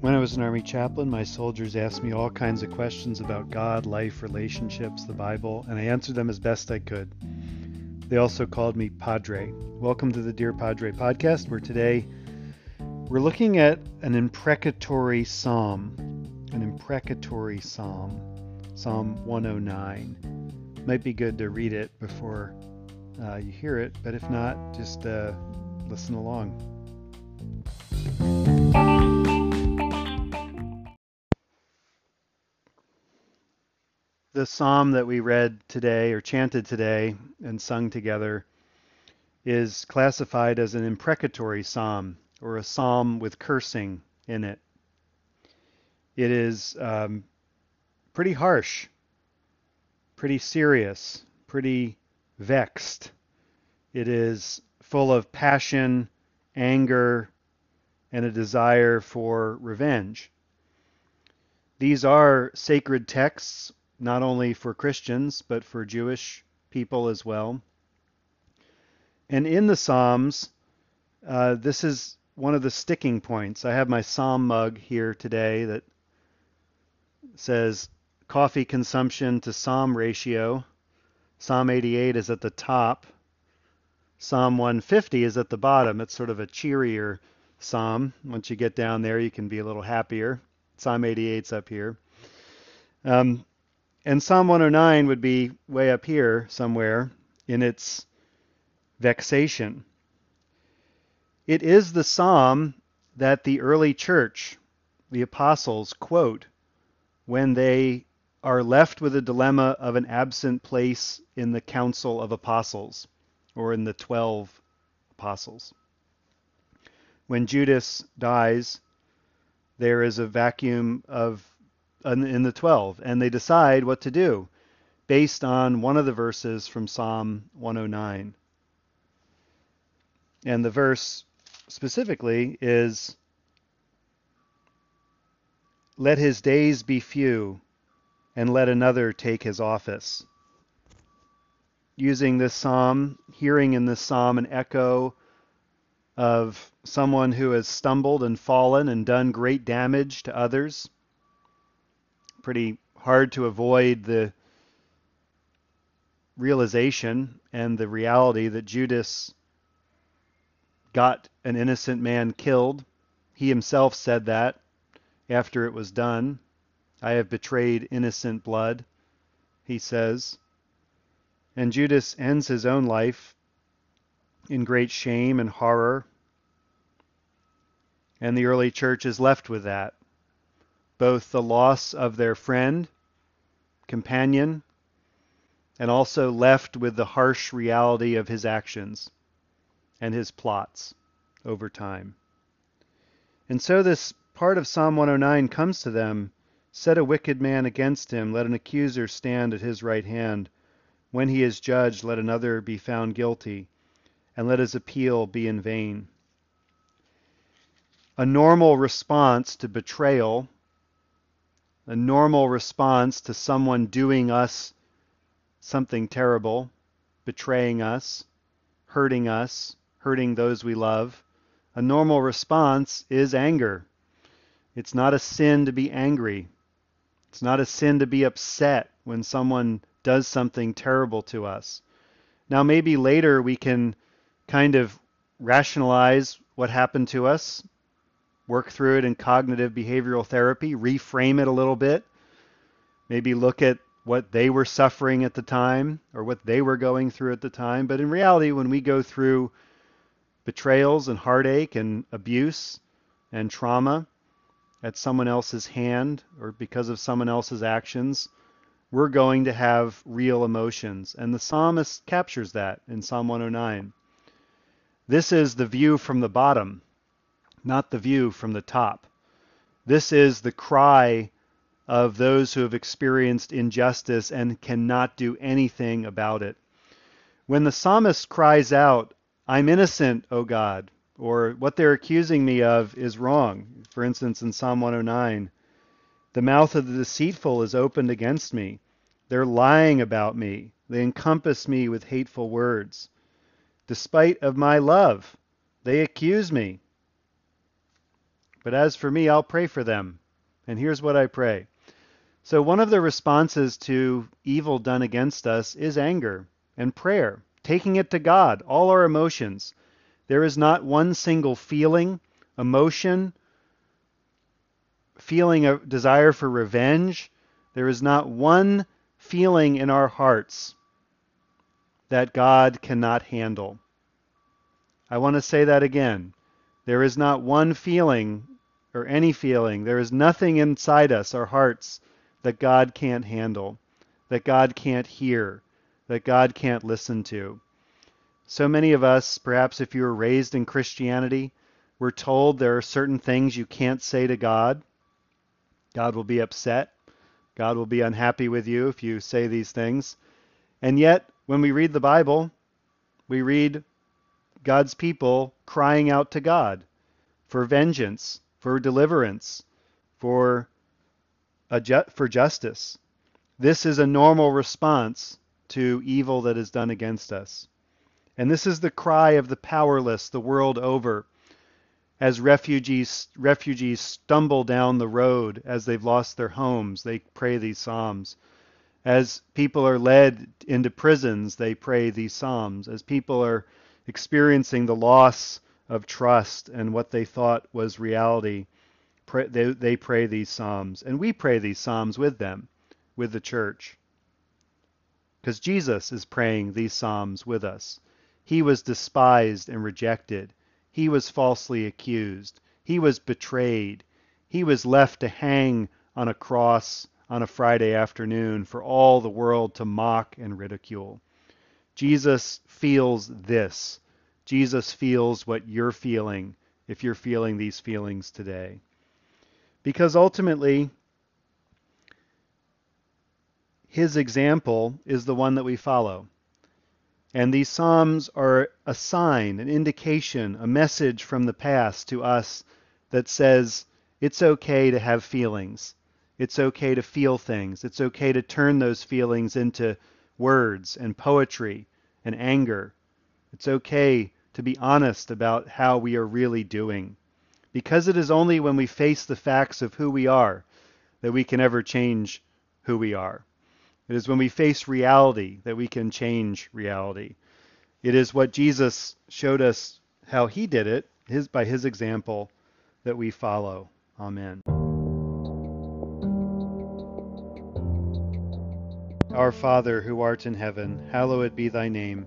When I was an Army chaplain, my soldiers asked me all kinds of questions about God, life, relationships, the Bible, and I answered them as best I could. They also called me Padre. Welcome to the Dear Padre podcast, where today we're looking at an imprecatory psalm. An imprecatory psalm. Psalm 109. Might be good to read it before uh, you hear it, but if not, just uh, listen along. The psalm that we read today or chanted today and sung together is classified as an imprecatory psalm or a psalm with cursing in it. It is um, pretty harsh, pretty serious, pretty vexed. It is full of passion, anger, and a desire for revenge. These are sacred texts not only for Christians, but for Jewish people as well. And in the Psalms, uh, this is one of the sticking points. I have my Psalm mug here today that says coffee consumption to Psalm ratio. Psalm 88 is at the top. Psalm 150 is at the bottom. It's sort of a cheerier psalm. Once you get down there, you can be a little happier. Psalm 88's up here. Um, and Psalm 109 would be way up here somewhere in its vexation. It is the psalm that the early church, the apostles, quote when they are left with a dilemma of an absent place in the council of apostles or in the 12 apostles. When Judas dies, there is a vacuum of in the 12, and they decide what to do based on one of the verses from Psalm 109. And the verse specifically is Let his days be few, and let another take his office. Using this psalm, hearing in this psalm an echo of someone who has stumbled and fallen and done great damage to others pretty hard to avoid the realization and the reality that Judas got an innocent man killed. He himself said that after it was done. I have betrayed innocent blood, he says. And Judas ends his own life in great shame and horror. And the early church is left with that both the loss of their friend, companion, and also left with the harsh reality of his actions and his plots over time. And so this part of Psalm 109 comes to them Set a wicked man against him, let an accuser stand at his right hand. When he is judged, let another be found guilty, and let his appeal be in vain. A normal response to betrayal a normal response to someone doing us something terrible, betraying us, hurting us, hurting those we love. A normal response is anger. It's not a sin to be angry. It's not a sin to be upset when someone does something terrible to us. Now, maybe later we can kind of rationalize what happened to us work through it in cognitive behavioral therapy, reframe it a little bit, maybe look at what they were suffering at the time or what they were going through at the time. But in reality, when we go through betrayals and heartache and abuse and trauma at someone else's hand or because of someone else's actions, we're going to have real emotions. And the psalmist captures that in Psalm 109. This is the view from the bottom not the view from the top. This is the cry of those who have experienced injustice and cannot do anything about it. When the psalmist cries out, I'm innocent, O God, or what they're accusing me of is wrong, for instance, in Psalm 109, the mouth of the deceitful is opened against me. They're lying about me. They encompass me with hateful words. Despite of my love, they accuse me But as for me, I'll pray for them. And here's what I pray. So, one of the responses to evil done against us is anger and prayer, taking it to God, all our emotions. There is not one single feeling, emotion, feeling of desire for revenge. There is not one feeling in our hearts that God cannot handle. I want to say that again. There is not one feeling or any feeling, there is nothing inside us, our hearts, that God can't handle, that God can't hear, that God can't listen to. So many of us, perhaps if you were raised in Christianity, we're told there are certain things you can't say to God. God will be upset. God will be unhappy with you if you say these things. And yet, when we read the Bible, we read God's people crying out to God for vengeance, for deliverance, for ju- for justice. This is a normal response to evil that is done against us. And this is the cry of the powerless the world over as refugees refugees stumble down the road as they've lost their homes they pray these psalms as people are led into prisons they pray these psalms as people are experiencing the loss of trust and what they thought was reality pray, they, they pray these psalms and we pray these psalms with them with the church because jesus is praying these psalms with us he was despised and rejected he was falsely accused. He was betrayed. He was left to hang on a cross on a Friday afternoon for all the world to mock and ridicule. Jesus feels this. Jesus feels what you're feeling if you're feeling these feelings today. Because ultimately, his example is the one that we follow. And these Psalms are a sign, an indication, a message from the past to us that says it's okay to have feelings. It's okay to feel things. It's okay to turn those feelings into words and poetry and anger. It's okay to be honest about how we are really doing. Because it is only when we face the facts of who we are that we can ever change who we are. It is when we face reality that we can change reality. It is what Jesus showed us how he did it, his by his example that we follow. Amen. Our Father who art in heaven, hallowed be thy name.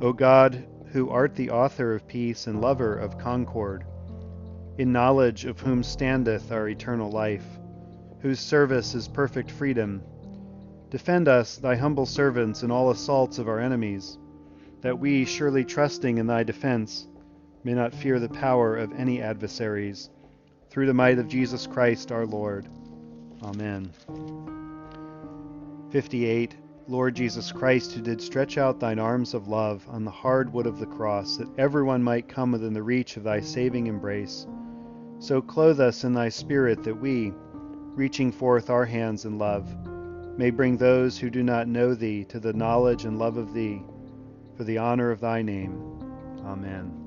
O God, who art the author of peace and lover of concord, in knowledge of whom standeth our eternal life, whose service is perfect freedom, Defend us, thy humble servants, in all assaults of our enemies, that we, surely trusting in thy defense, may not fear the power of any adversaries. Through the might of Jesus Christ our Lord. Amen. 58. Lord Jesus Christ, who did stretch out thine arms of love on the hard wood of the cross, that everyone might come within the reach of thy saving embrace, so clothe us in thy Spirit that we, reaching forth our hands in love, may bring those who do not know thee to the knowledge and love of thee, for the honor of thy name. Amen.